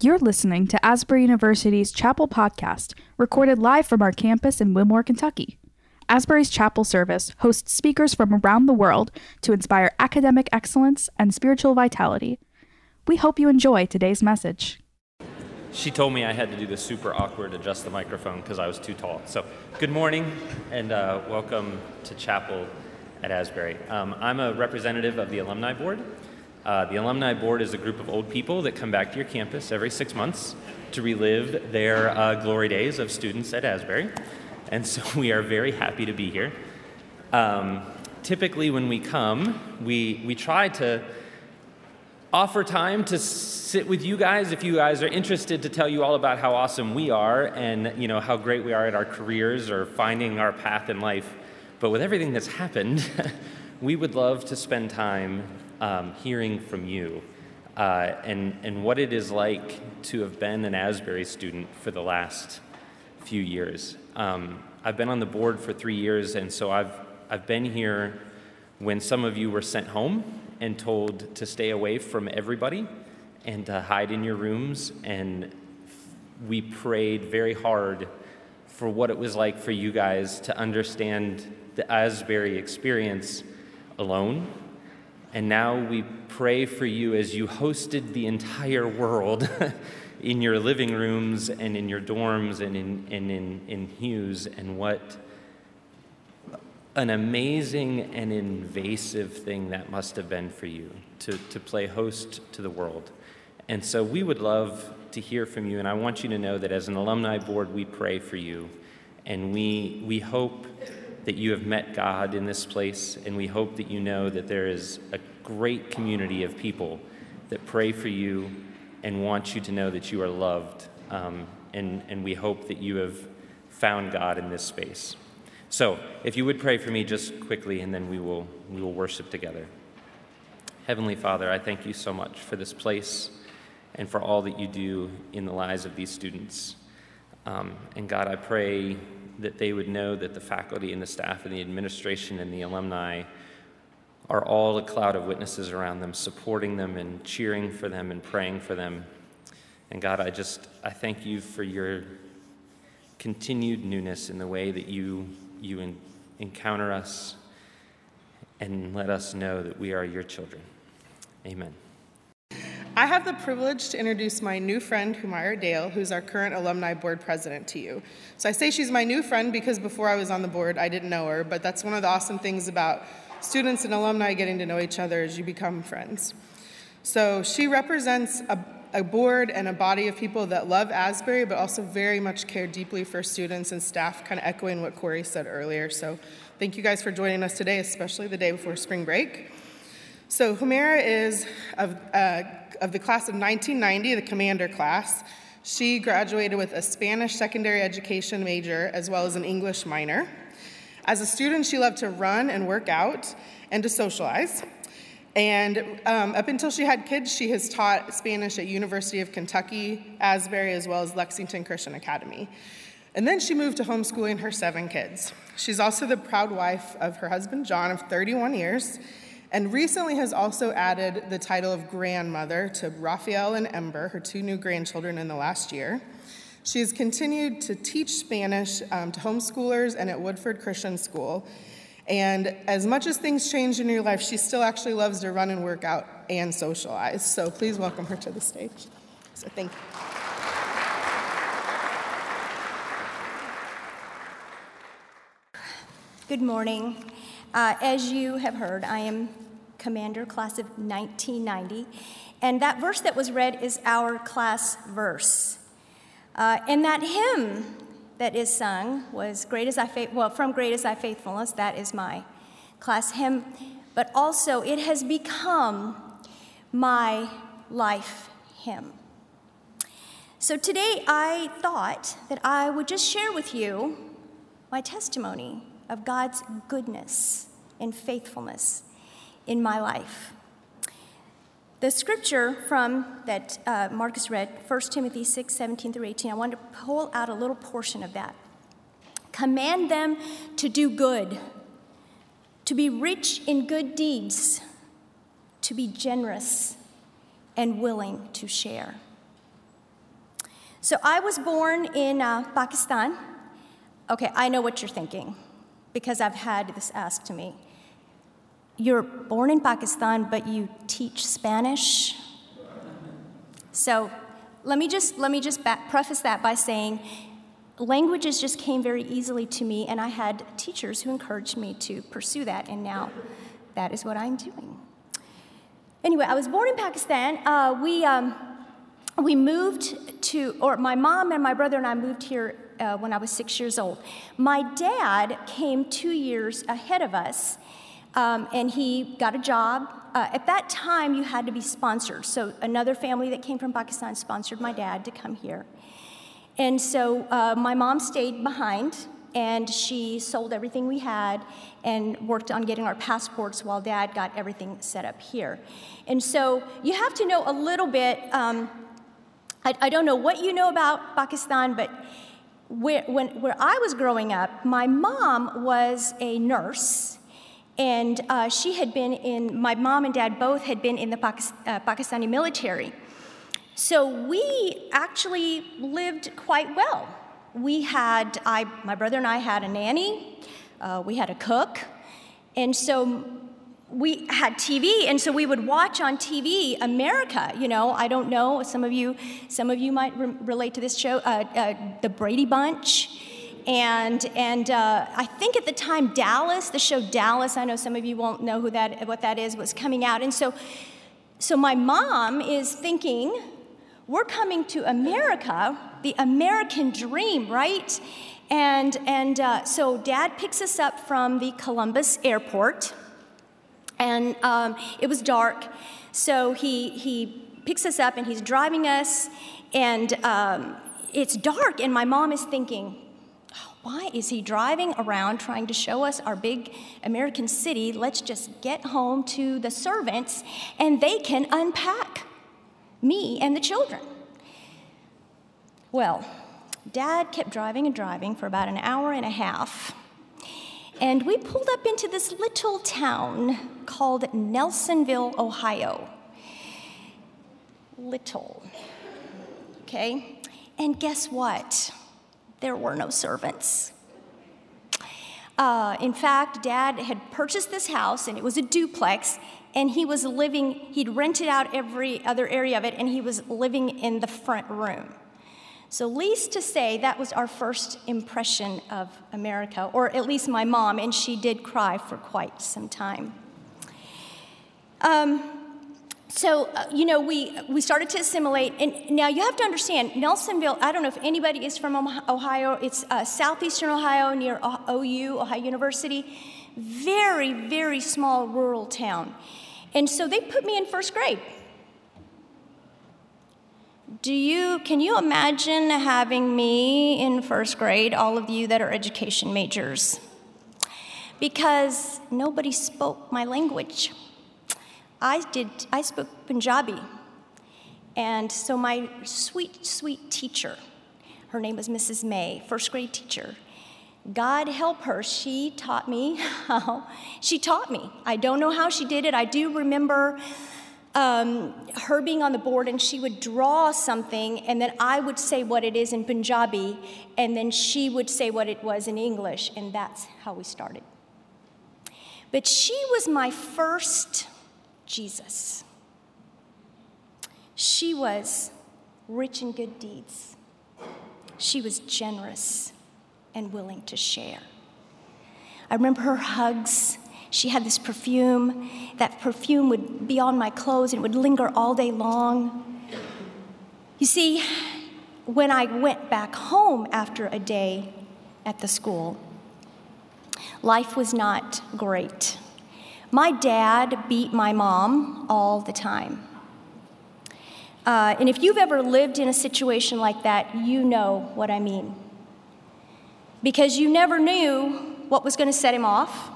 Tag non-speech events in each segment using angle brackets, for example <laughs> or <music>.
You're listening to Asbury University's Chapel Podcast, recorded live from our campus in Wilmore, Kentucky. Asbury's Chapel Service hosts speakers from around the world to inspire academic excellence and spiritual vitality. We hope you enjoy today's message. She told me I had to do the super awkward adjust the microphone because I was too tall. So, good morning and uh, welcome to Chapel at Asbury. Um, I'm a representative of the Alumni Board. Uh, the Alumni Board is a group of old people that come back to your campus every six months to relive their uh, glory days of students at Asbury. And so <laughs> we are very happy to be here. Um, typically, when we come, we, we try to offer time to sit with you guys if you guys are interested to tell you all about how awesome we are and you know how great we are at our careers or finding our path in life but with everything that's happened <laughs> we would love to spend time um, hearing from you uh, and, and what it is like to have been an asbury student for the last few years um, i've been on the board for three years and so i've, I've been here when some of you were sent home and told to stay away from everybody and to hide in your rooms. And we prayed very hard for what it was like for you guys to understand the Asbury experience alone. And now we pray for you as you hosted the entire world <laughs> in your living rooms and in your dorms and in, and in, in Hughes. And what an amazing and invasive thing that must have been for you to, to play host to the world. And so we would love to hear from you, and I want you to know that as an alumni board, we pray for you, and we, we hope that you have met God in this place, and we hope that you know that there is a great community of people that pray for you and want you to know that you are loved. Um, and, and we hope that you have found God in this space. So, if you would pray for me just quickly, and then we will, we will worship together. Heavenly Father, I thank you so much for this place and for all that you do in the lives of these students. Um, and God, I pray that they would know that the faculty and the staff and the administration and the alumni are all a cloud of witnesses around them, supporting them and cheering for them and praying for them. And God, I just, I thank you for your continued newness in the way that you you in, encounter us and let us know that we are your children. Amen. I have the privilege to introduce my new friend, Humaira Dale, who's our current alumni board president to you. So I say she's my new friend because before I was on the board, I didn't know her, but that's one of the awesome things about students and alumni getting to know each other as you become friends. So she represents a a board and a body of people that love Asbury, but also very much care deeply for students and staff, kind of echoing what Corey said earlier. So thank you guys for joining us today, especially the day before spring break. So Humera is of, uh, of the class of 1990, the commander class. She graduated with a Spanish secondary education major as well as an English minor. As a student, she loved to run and work out and to socialize. And um, up until she had kids, she has taught Spanish at University of Kentucky, Asbury, as well as Lexington Christian Academy. And then she moved to homeschooling her seven kids. She's also the proud wife of her husband, John, of 31 years, and recently has also added the title of grandmother to Raphael and Ember, her two new grandchildren, in the last year. She has continued to teach Spanish um, to homeschoolers and at Woodford Christian School, and as much as things change in your life, she still actually loves to run and work out and socialize. So please welcome her to the stage. So thank you. Good morning. Uh, as you have heard, I am Commander Class of 1990, and that verse that was read is our class verse. Uh, and that hymn that is sung was Great Is Thy well, from Great Is Thy Faithfulness, that is my class hymn, but also it has become my life hymn. So today I thought that I would just share with you my testimony of God's goodness and faithfulness in my life. The scripture from that uh, Marcus read, 1 Timothy 6, 17 through 18, I want to pull out a little portion of that. Command them to do good, to be rich in good deeds, to be generous and willing to share. So I was born in uh, Pakistan. Okay, I know what you're thinking because I've had this asked to me. You're born in Pakistan, but you teach Spanish? So let me just, let me just preface that by saying languages just came very easily to me, and I had teachers who encouraged me to pursue that, and now that is what I'm doing. Anyway, I was born in Pakistan. Uh, we, um, we moved to, or my mom and my brother and I moved here uh, when I was six years old. My dad came two years ahead of us, um, and he got a job. Uh, at that time, you had to be sponsored. So another family that came from Pakistan sponsored my dad to come here. And so uh, my mom stayed behind and she sold everything we had and worked on getting our passports while dad got everything set up here. And so you have to know a little bit. Um, I, I, don't know what you know about Pakistan, but where, when, where I was growing up, my mom was a nurse. And uh, she had been in, my mom and dad both had been in the uh, Pakistani military. So we actually lived quite well. We had, I, my brother and I had a nanny, uh, we had a cook, and so we had TV, and so we would watch on TV America. You know, I don't know. Some of you, some of you might re- relate to this show, uh, uh, the Brady Bunch, and and uh, I think at the time Dallas, the show Dallas. I know some of you won't know who that, what that is, was coming out, and so, so my mom is thinking we're coming to America, the American dream, right? And, and uh, so dad picks us up from the Columbus airport, and um, it was dark. So he, he picks us up and he's driving us, and um, it's dark, and my mom is thinking, why is he driving around trying to show us our big American city? Let's just get home to the servants and they can unpack me and the children. Well, Dad kept driving and driving for about an hour and a half. And we pulled up into this little town called Nelsonville, Ohio. Little. Okay? And guess what? There were no servants. Uh, in fact, Dad had purchased this house, and it was a duplex, and he was living, he'd rented out every other area of it, and he was living in the front room. So, least to say, that was our first impression of America, or at least my mom, and she did cry for quite some time. Um, so, uh, you know, we, we started to assimilate. And now you have to understand, Nelsonville, I don't know if anybody is from Ohio, it's uh, southeastern Ohio near OU, Ohio University. Very, very small rural town. And so they put me in first grade. Do you, can you imagine having me in first grade, all of you that are education majors? Because nobody spoke my language. I did, I spoke Punjabi. And so my sweet, sweet teacher, her name was Mrs. May, first grade teacher, God help her, she taught me <laughs> how, she taught me. I don't know how she did it. I do remember um, her being on the board and she would draw something and then I would say what it is in Punjabi and then she would say what it was in English and that's how we started. But she was my first Jesus. She was rich in good deeds. She was generous and willing to share. I remember her hugs she had this perfume. That perfume would be on my clothes and it would linger all day long. You see, when I went back home after a day at the school, life was not great. My dad beat my mom all the time. Uh, and if you've ever lived in a situation like that, you know what I mean. Because you never knew what was going to set him off.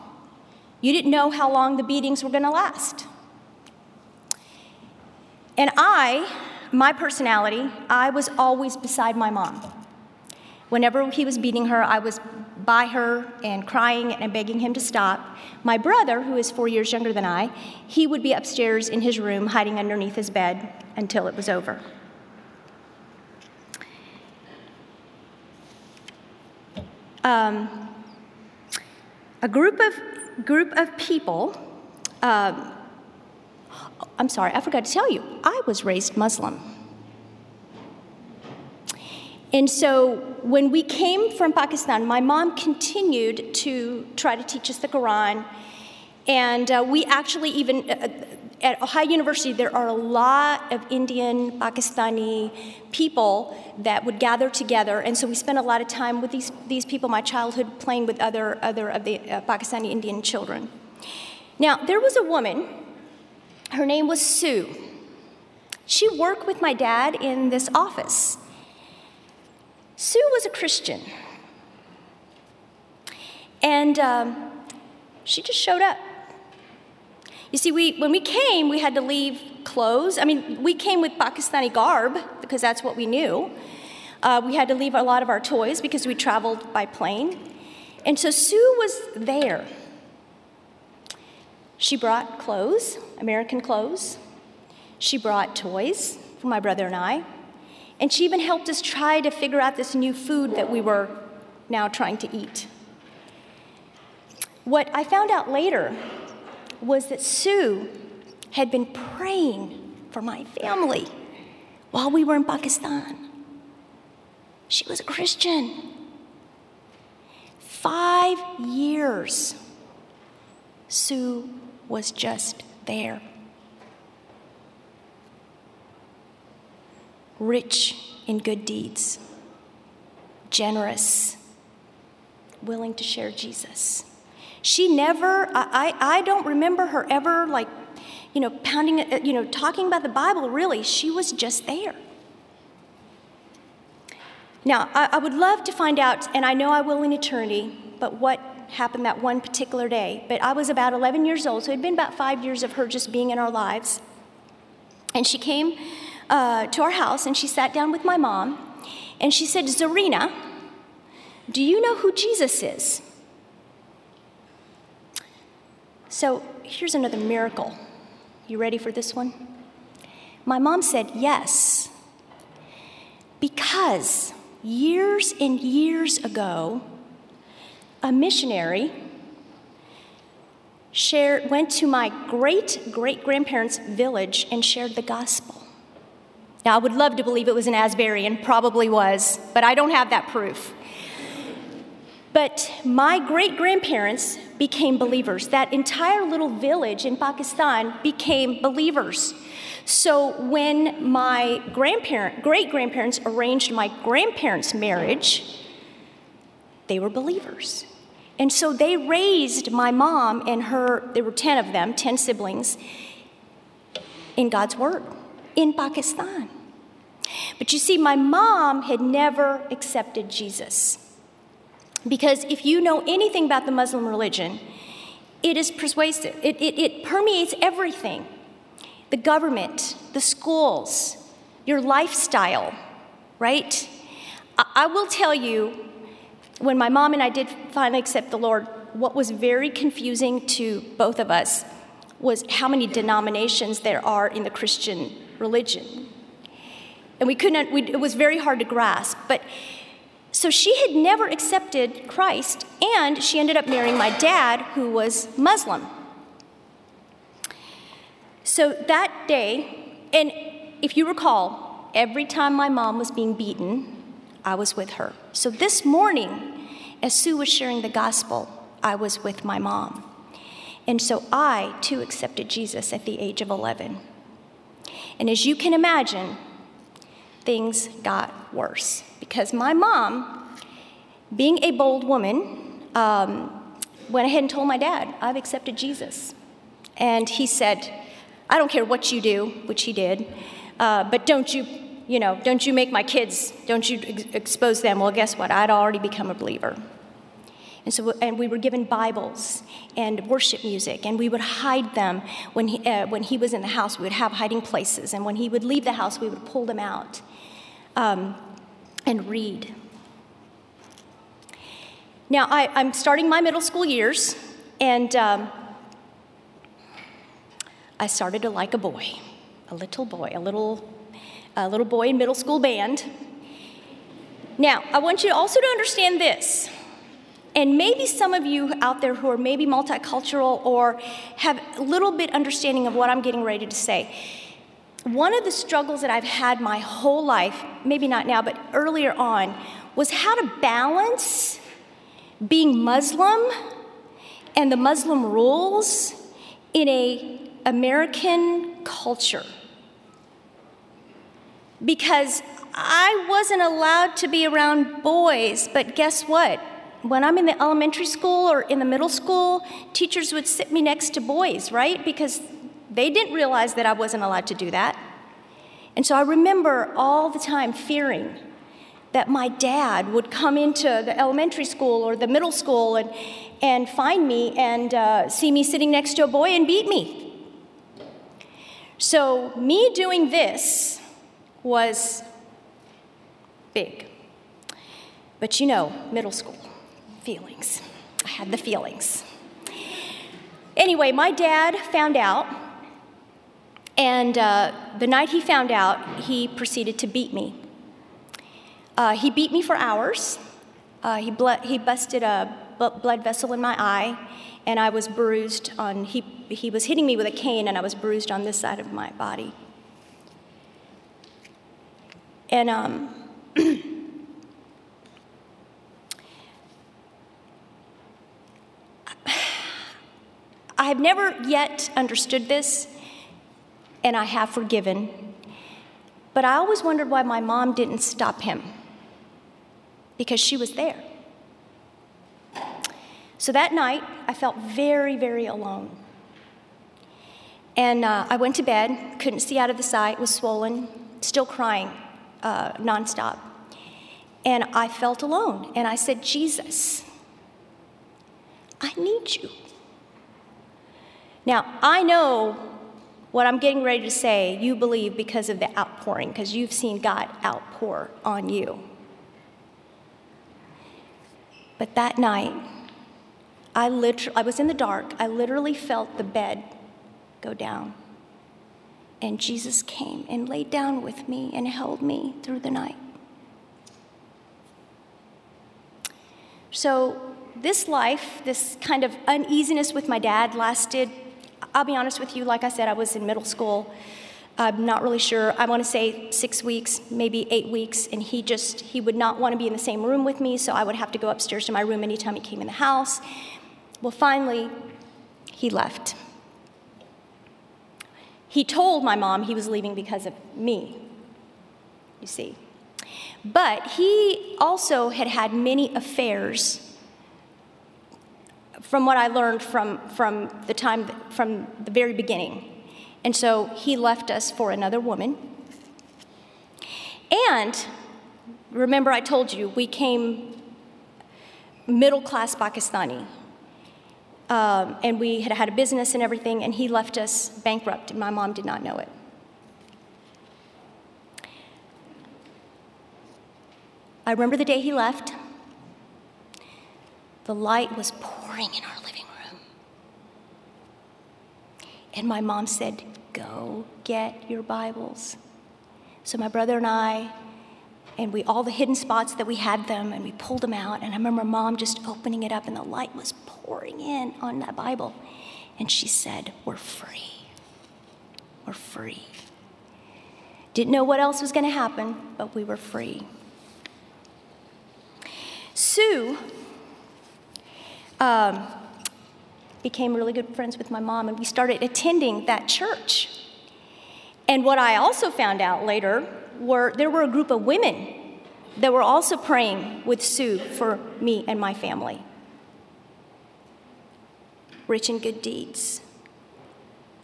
You didn't know how long the beatings were going to last. And I, my personality, I was always beside my mom. Whenever he was beating her, I was by her and crying and begging him to stop. My brother, who is four years younger than I, he would be upstairs in his room hiding underneath his bed until it was over. Um, a group of, group of people, um, I'm sorry, I forgot to tell you, I was raised Muslim. And so when we came from Pakistan, my mom continued to try to teach us the Quran. And uh, we actually even, uh, at Ohio University, there are a lot of Indian, Pakistani people that would gather together. And so we spent a lot of time with these, these people, my childhood, playing with other, other of the uh, Pakistani Indian children. Now, there was a woman, her name was Sue. She worked with my dad in this office. Sue was a Christian. And um, she just showed up. You see, we, when we came, we had to leave clothes. I mean, we came with Pakistani garb because that's what we knew. Uh, we had to leave a lot of our toys because we traveled by plane. And so Sue was there. She brought clothes, American clothes. She brought toys for my brother and I. And she even helped us try to figure out this new food that we were now trying to eat. What I found out later was that Sue had been praying for my family while we were in Pakistan. She was a Christian. Five years, Sue was just there. Rich in good deeds, generous, willing to share Jesus. She never, I, I don't remember her ever like, you know, pounding, uh, you know, talking about the Bible, really. She was just there. Now, I, I would love to find out, and I know I will in eternity, but what happened that one particular day. But I was about 11 years old, so it had been about five years of her just being in our lives. And she came uh, to our house and she sat down with my mom and she said, Zarina, do you know who Jesus is? So here's another miracle. You ready for this one? My mom said, Yes. Because years and years ago, a missionary shared, went to my great great grandparents' village and shared the gospel. Now, I would love to believe it was an Asbury, probably was, but I don't have that proof. But my great grandparents became believers. That entire little village in Pakistan became believers. So when my grandparent, great grandparents arranged my grandparents' marriage, they were believers. And so they raised my mom and her, there were 10 of them, 10 siblings, in God's Word in Pakistan. But you see, my mom had never accepted Jesus. Because if you know anything about the Muslim religion, it is persuasive, it, it, it permeates everything the government, the schools, your lifestyle, right? I, I will tell you, when my mom and I did finally accept the Lord, what was very confusing to both of us was how many denominations there are in the Christian religion. And we couldn't, we, it was very hard to grasp. But so she had never accepted Christ, and she ended up marrying my dad, who was Muslim. So that day, and if you recall, every time my mom was being beaten, I was with her. So this morning, as Sue was sharing the gospel, I was with my mom. And so I too accepted Jesus at the age of 11. And as you can imagine, things got worse because my mom, being a bold woman, um, went ahead and told my dad, I've accepted Jesus. And he said, I don't care what you do, which he did, uh, but don't you, you know, don't you make my kids, don't you ex- expose them. Well, guess what? I'd already become a believer. And so, and we were given Bibles and worship music, and we would hide them when he, uh, when he was in the house. We would have hiding places, and when he would leave the house, we would pull them out um, and read. Now, I, am starting my middle school years, and um, I started to like a boy, a little boy, a little, a little boy in middle school band. Now, I want you also to understand this And maybe some of you out there who are maybe multicultural or have a little bit understanding of what I'm getting ready to say. One of the struggles that I've had my whole life, maybe not now, but earlier on, was how to balance being Muslim and the Muslim rules in a American culture. Because I wasn't allowed to be around boys, but guess what? When I'm in the elementary school or in the middle school, teachers would sit me next to boys, right? Because they didn't realize that I wasn't allowed to do that. And so I remember all the time fearing that my dad would come into the elementary school or the middle school and, and find me and uh, see me sitting next to a boy and beat me. So, me doing this was big. But you know, middle school, feelings. I had the feelings. Anyway, my dad found out, and uh, the night he found out, he proceeded to beat me. Uh, he beat me for hours. Uh, he, he busted a blood vessel in my eye, and I was bruised on, he, he was hitting me with a cane, and I was bruised on this side of my body. And um, <clears throat> I have never yet understood this, and I have forgiven. But I always wondered why my mom didn't stop him, because she was there. So that night, I felt very, very alone. And uh, I went to bed, couldn't see out of the sight, was swollen, still crying uh, nonstop. And I felt alone. And I said, Jesus, I need you. Now, I know what I'm getting ready to say, you believe because of the outpouring, because you've seen God outpour on you. But that night, I literally, I was in the dark. I literally felt the bed go down. And Jesus came and laid down with me and held me through the night. So, this life, this kind of uneasiness with my dad lasted, I'll be honest with you, like I said, I was in middle school. I'm not really sure. I want to say six weeks, maybe eight weeks, and he just, he would not want to be in the same room with me, so I would have to go upstairs to my room anytime he came in the house. Well, finally, he left. He told my mom he was leaving because of me, you see. But he also had had many affairs from what I learned from, from the time, from the very beginning. And so he left us for another woman. And remember, I told you we came middle class Pakistani. Um, and we had had a business and everything, and he left us bankrupt, and my mom did not know it. I remember the day he left. The light was pouring in our living room. And my mom said, Go get your Bibles. So my brother and I, and we all the hidden spots that we had them, and we pulled them out. And I remember mom just opening it up, and the light was pouring in on that Bible. And she said, We're free. We're free. Didn't know what else was going to happen, but we were free. Sue um, became really good friends with my mom, and we started attending that church. And what I also found out later were there were a group of women that were also praying with Sue for me and my family. Rich in good deeds,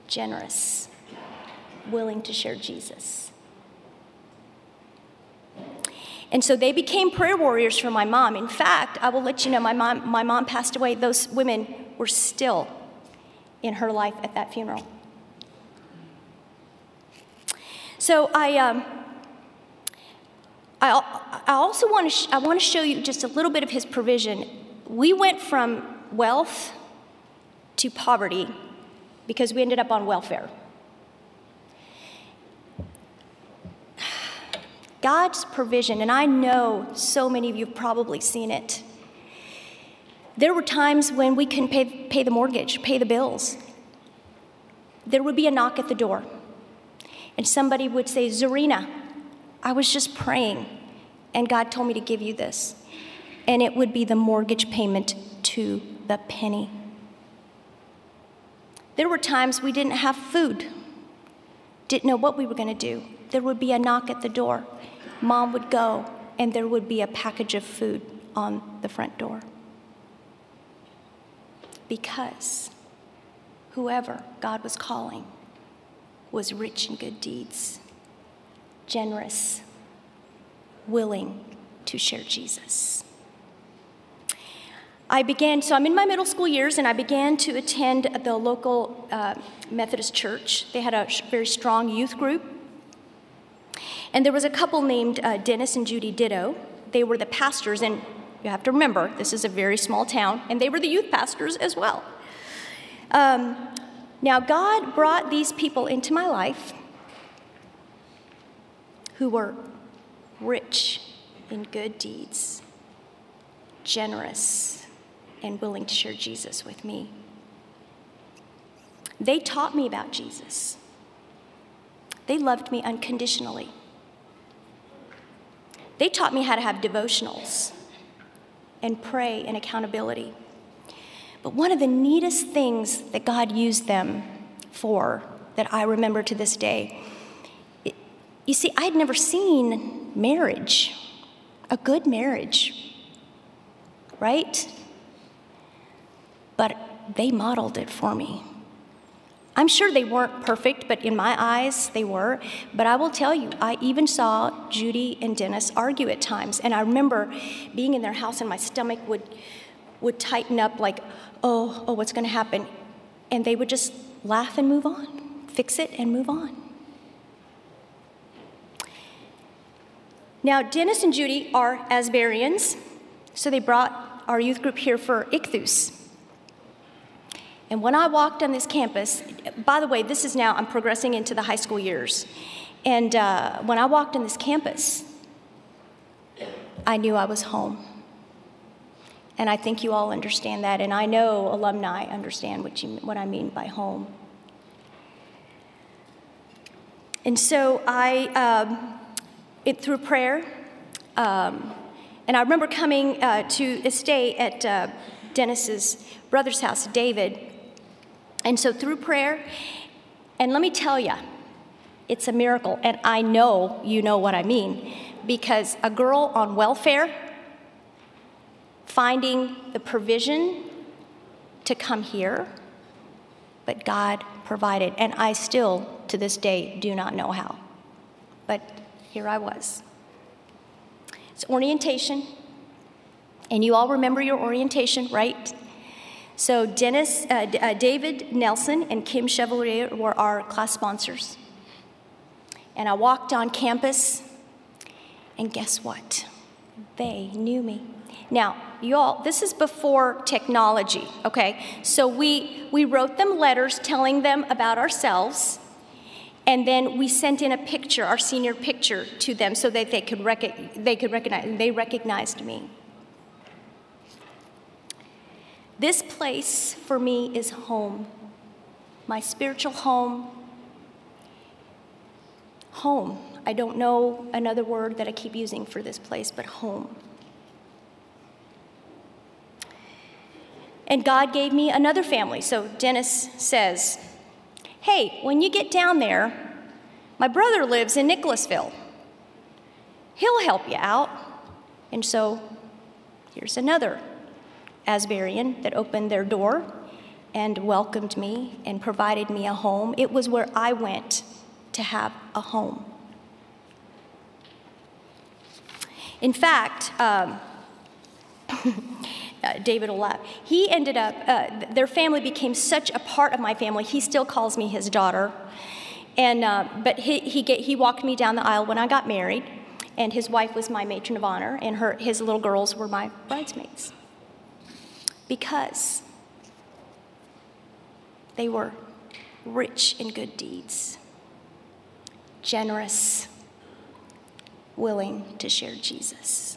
generous, willing to share Jesus. And so they became prayer warriors for my mom. In fact, I will let you know my mom, my mom passed away. Those women were still in her life at that funeral. So I, um, I, I also want to, sh- I want to show you just a little bit of his provision. We went from wealth to poverty because we ended up on welfare. God's provision, and I know so many of you have probably seen it. There were times when we couldn't pay, pay the mortgage, pay the bills. There would be a knock at the door, and somebody would say, Zarina, I was just praying, and God told me to give you this. And it would be the mortgage payment to the penny. There were times we didn't have food, didn't know what we were going to do. There would be a knock at the door. Mom would go, and there would be a package of food on the front door. Because whoever God was calling was rich in good deeds, generous, willing to share Jesus. I began, so I'm in my middle school years, and I began to attend the local uh, Methodist church. They had a very strong youth group. And there was a couple named uh, Dennis and Judy Ditto. They were the pastors, and you have to remember, this is a very small town, and they were the youth pastors as well. Um, now, God brought these people into my life who were rich in good deeds, generous, and willing to share Jesus with me. They taught me about Jesus. They loved me unconditionally. They taught me how to have devotionals and pray and accountability. But one of the neatest things that God used them for that I remember to this day, it, you see, I'd never seen marriage, a good marriage, right? But they modeled it for me. I'm sure they weren't perfect, but in my eyes, they were. But I will tell you, I even saw Judy and Dennis argue at times. And I remember being in their house and my stomach would, would tighten up like, oh, oh, what's going to happen? And they would just laugh and move on, fix it and move on. Now, Dennis and Judy are Asburyans, so they brought our youth group here for Ichthus. And when I walked on this campus, by the way, this is now, I'm progressing into the high school years. And uh, when I walked on this campus, I knew I was home. And I think you all understand that, and I know alumni understand what, you, what I mean by home. And so I, um, it through prayer, um, and I remember coming uh, to stay at uh, Dennis's brother's house, David. And so through prayer, and let me tell you, it's a miracle, and I know you know what I mean, because a girl on welfare finding the provision to come here, but God provided. And I still, to this day, do not know how. But here I was. It's orientation, and you all remember your orientation, right? So Dennis, uh, uh, David Nelson and Kim Chevalier were our class sponsors. And I walked on campus, and guess what? They knew me. Now, y'all, this is before technology, okay? So we, we wrote them letters telling them about ourselves, and then we sent in a picture, our senior picture, to them so that they could, rec- they could recognize, they recognized me. This place for me is home, my spiritual home. Home. I don't know another word that I keep using for this place, but home. And God gave me another family. So Dennis says, Hey, when you get down there, my brother lives in Nicholasville. He'll help you out. And so here's another Asburian that opened their door and welcomed me and provided me a home. It was where I went to have a home. In fact, um, David will laugh. He ended up, uh, their family became such a part of my family. He still calls me his daughter. And, uh, but he, he, get, he walked me down the aisle when I got married, and his wife was my matron of honor, and her, his little girls were my bridesmaids because they were rich in good deeds, generous, willing to share Jesus.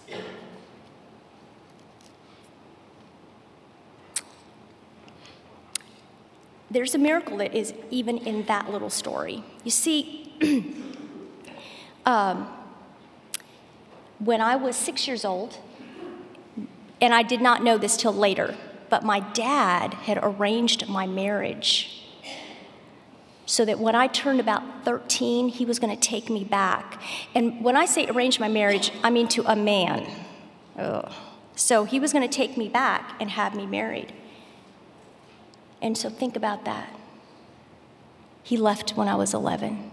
There's a miracle that is even in that little story. You see, <clears throat> um, when I was six years old, and I did not know this till later, but my dad had arranged my marriage so that when I turned about 13, he was going to take me back. And when I say arrange my marriage, I mean to a man. Ugh. So he was going to take me back and have me married. And so think about that. He left when I was 11.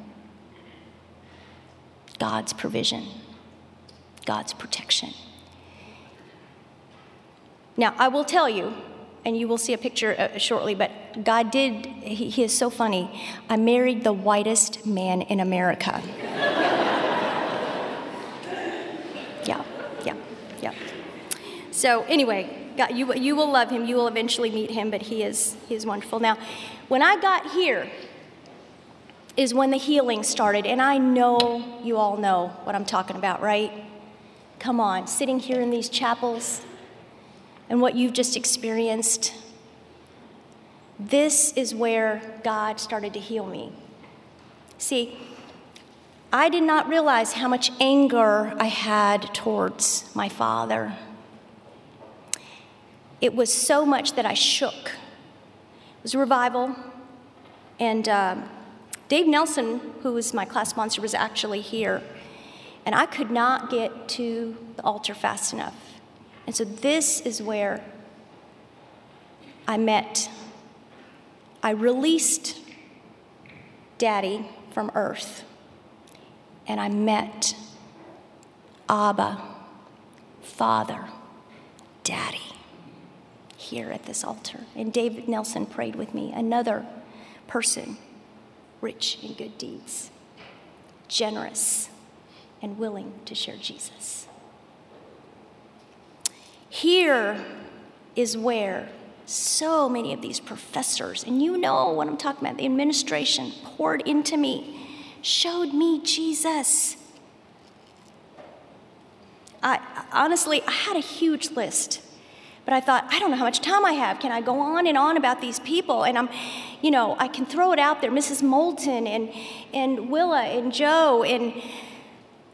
God's provision, God's protection. Now, I will tell you, and you will see a picture uh, shortly, but God did, he, he is so funny. I married the whitest man in America. <laughs> yeah, yeah, yeah. So, anyway, God, you, you will love him. You will eventually meet him, but he is, he is wonderful. Now, when I got here, is when the healing started, and I know you all know what I'm talking about, right? Come on, sitting here in these chapels and what you've just experienced, this is where God started to heal me. See, I did not realize how much anger I had towards my father. It was so much that I shook. It was a revival, and uh, Dave Nelson, who was my class sponsor, was actually here, and I could not get to the altar fast enough. And so this is where I met, I released Daddy from earth, and I met Abba, Father, Daddy, here at this altar. And David Nelson prayed with me, another person rich in good deeds, generous, and willing to share Jesus. Here is where so many of these professors, and you know what I'm talking about, the administration poured into me, showed me Jesus. I honestly, I had a huge list, but I thought, I don't know how much time I have. Can I go on and on about these people? And I'm, you know, I can throw it out there. Mrs. Moulton and and Willa and Joe and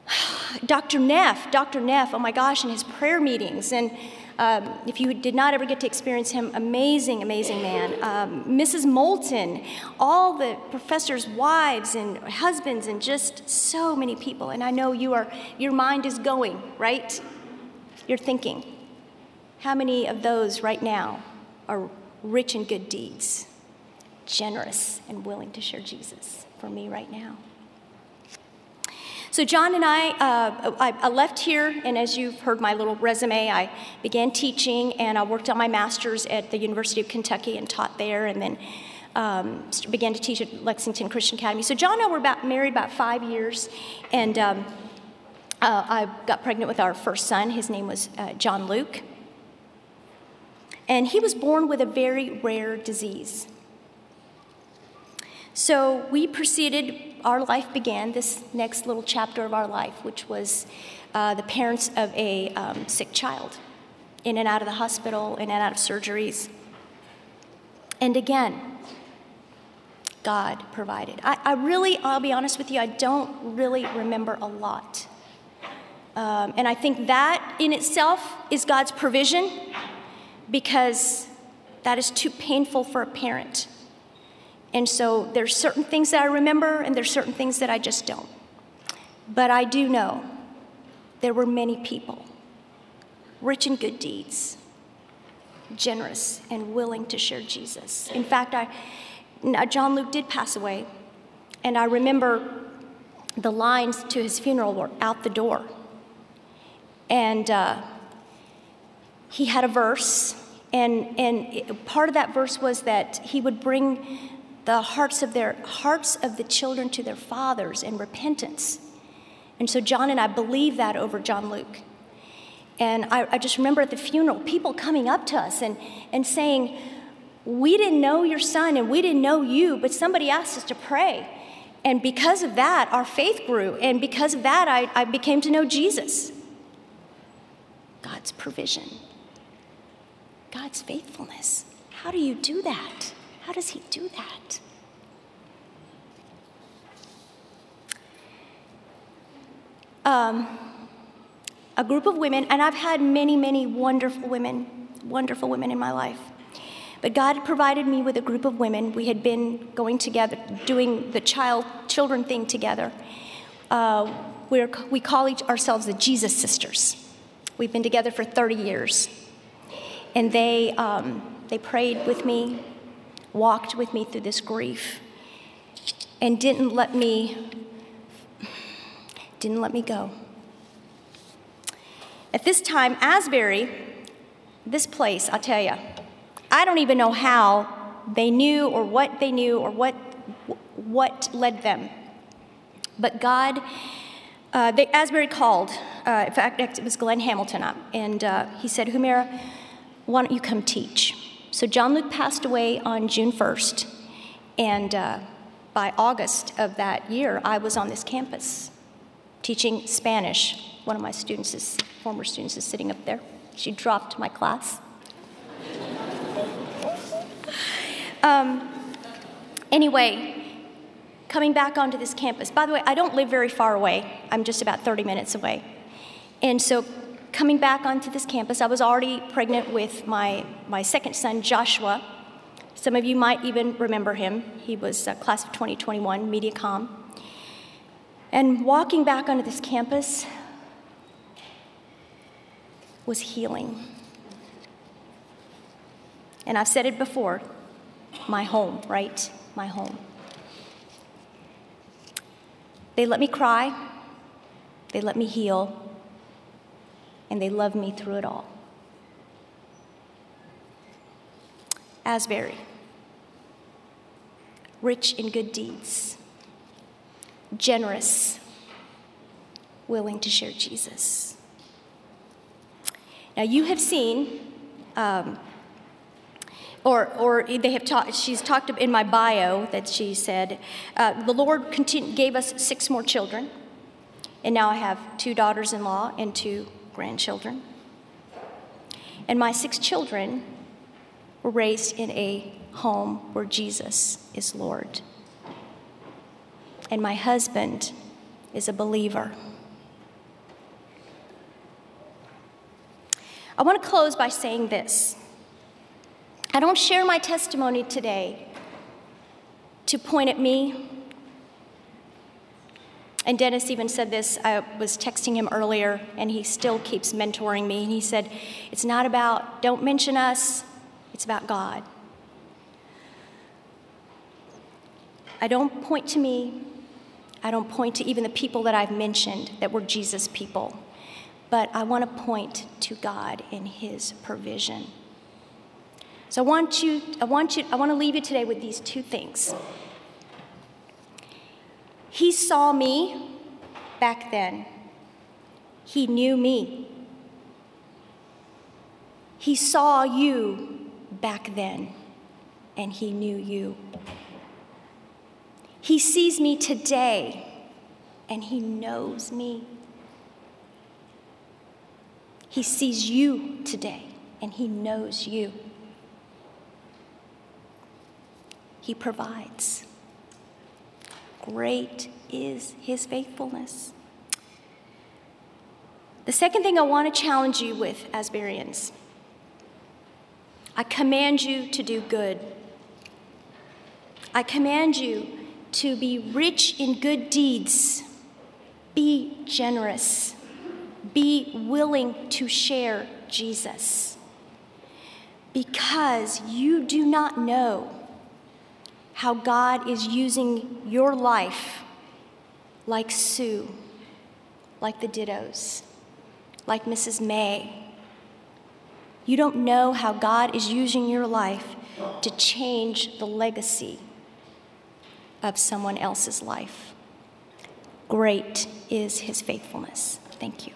<sighs> Dr. Neff, Dr. Neff, oh my gosh, and his prayer meetings. And um, if you did not ever get to experience him, amazing, amazing man. Um, Mrs. Moulton, all the professors' wives and husbands, and just so many people. And I know you are, your mind is going, right? You're thinking, how many of those right now are rich in good deeds, generous, and willing to share Jesus for me right now? So, John and I, uh, I, I, left here, and as you've heard my little resume, I began teaching and I worked on my master's at the University of Kentucky and taught there, and then um, began to teach at Lexington Christian Academy. So, John and I were about, married about five years, and um, uh, I got pregnant with our first son. His name was uh, John Luke. And he was born with a very rare disease. So we proceeded, our life began, this next little chapter of our life, which was uh, the parents of a um, sick child, in and out of the hospital, in and out of surgeries. And again, God provided. I, I really, I'll be honest with you, I don't really remember a lot. Um, and I think that in itself is God's provision because that is too painful for a parent and so there's certain things that I remember, and there's certain things that I just don't. But I do know there were many people, rich in good deeds, generous, and willing to share Jesus. In fact, I, John Luke did pass away, and I remember the lines to his funeral were out the door. And uh, he had a verse, and, and it, part of that verse was that he would bring the hearts of their hearts of the children to their fathers in repentance. And so John and I believe that over John Luke. And I, I, just remember at the funeral, people coming up to us and, and saying, We didn't know your son and we didn't know you, but somebody asked us to pray. And because of that, our faith grew. And because of that, I, I became to know Jesus. God's provision, God's faithfulness. How do you do that? How does he do that? Um, a group of women, and I've had many, many wonderful women, wonderful women in my life. But God provided me with a group of women. We had been going together, doing the child children thing together. Uh, we're, we call each ourselves the Jesus Sisters. We've been together for 30 years, and they um, they prayed with me, walked with me through this grief, and didn't let me didn't let me go. At this time, Asbury, this place, I'll tell you, I don't even know how they knew or what they knew or what, what led them. But God, uh, they, Asbury called, uh, in fact, it was Glenn Hamilton up, and uh, he said, Humira, why don't you come teach? So John Luke passed away on June 1st, and uh, by August of that year, I was on this campus teaching Spanish one of my students is, former students is sitting up there. She dropped my class. <laughs> um, anyway, coming back onto this campus. By the way, I don't live very far away. I'm just about 30 minutes away. And so coming back onto this campus, I was already pregnant with my, my second son, Joshua. Some of you might even remember him. He was uh, class of 2021, MediaCom. And walking back onto this campus, was healing. And I've said it before my home, right? My home. They let me cry, they let me heal, and they love me through it all. Asbury, rich in good deeds, generous, willing to share Jesus. Now, you have seen, um, or, or they have talked, she's talked in my bio that she said, uh, the Lord continu- gave us six more children, and now I have two daughters in law and two grandchildren. And my six children were raised in a home where Jesus is Lord. And my husband is a believer. I want to close by saying this. I don't share my testimony today to point at me. And Dennis even said this. I was texting him earlier, and he still keeps mentoring me. And he said, It's not about, don't mention us, it's about God. I don't point to me, I don't point to even the people that I've mentioned that were Jesus people but I want to point to God in His provision. So I want you, I want you, I want to leave you today with these two things. He saw me back then. He knew me. He saw you back then, and He knew you. He sees me today, and He knows me. He sees you today and He knows you. He provides. Great is His faithfulness. The second thing I want to challenge you with, Asburyans, I command you to do good. I command you to be rich in good deeds. Be generous be willing to share Jesus. Because you do not know how God is using your life like Sue, like the Dittos, like Mrs. May. You don't know how God is using your life to change the legacy of someone else's life. Great is his faithfulness. Thank you.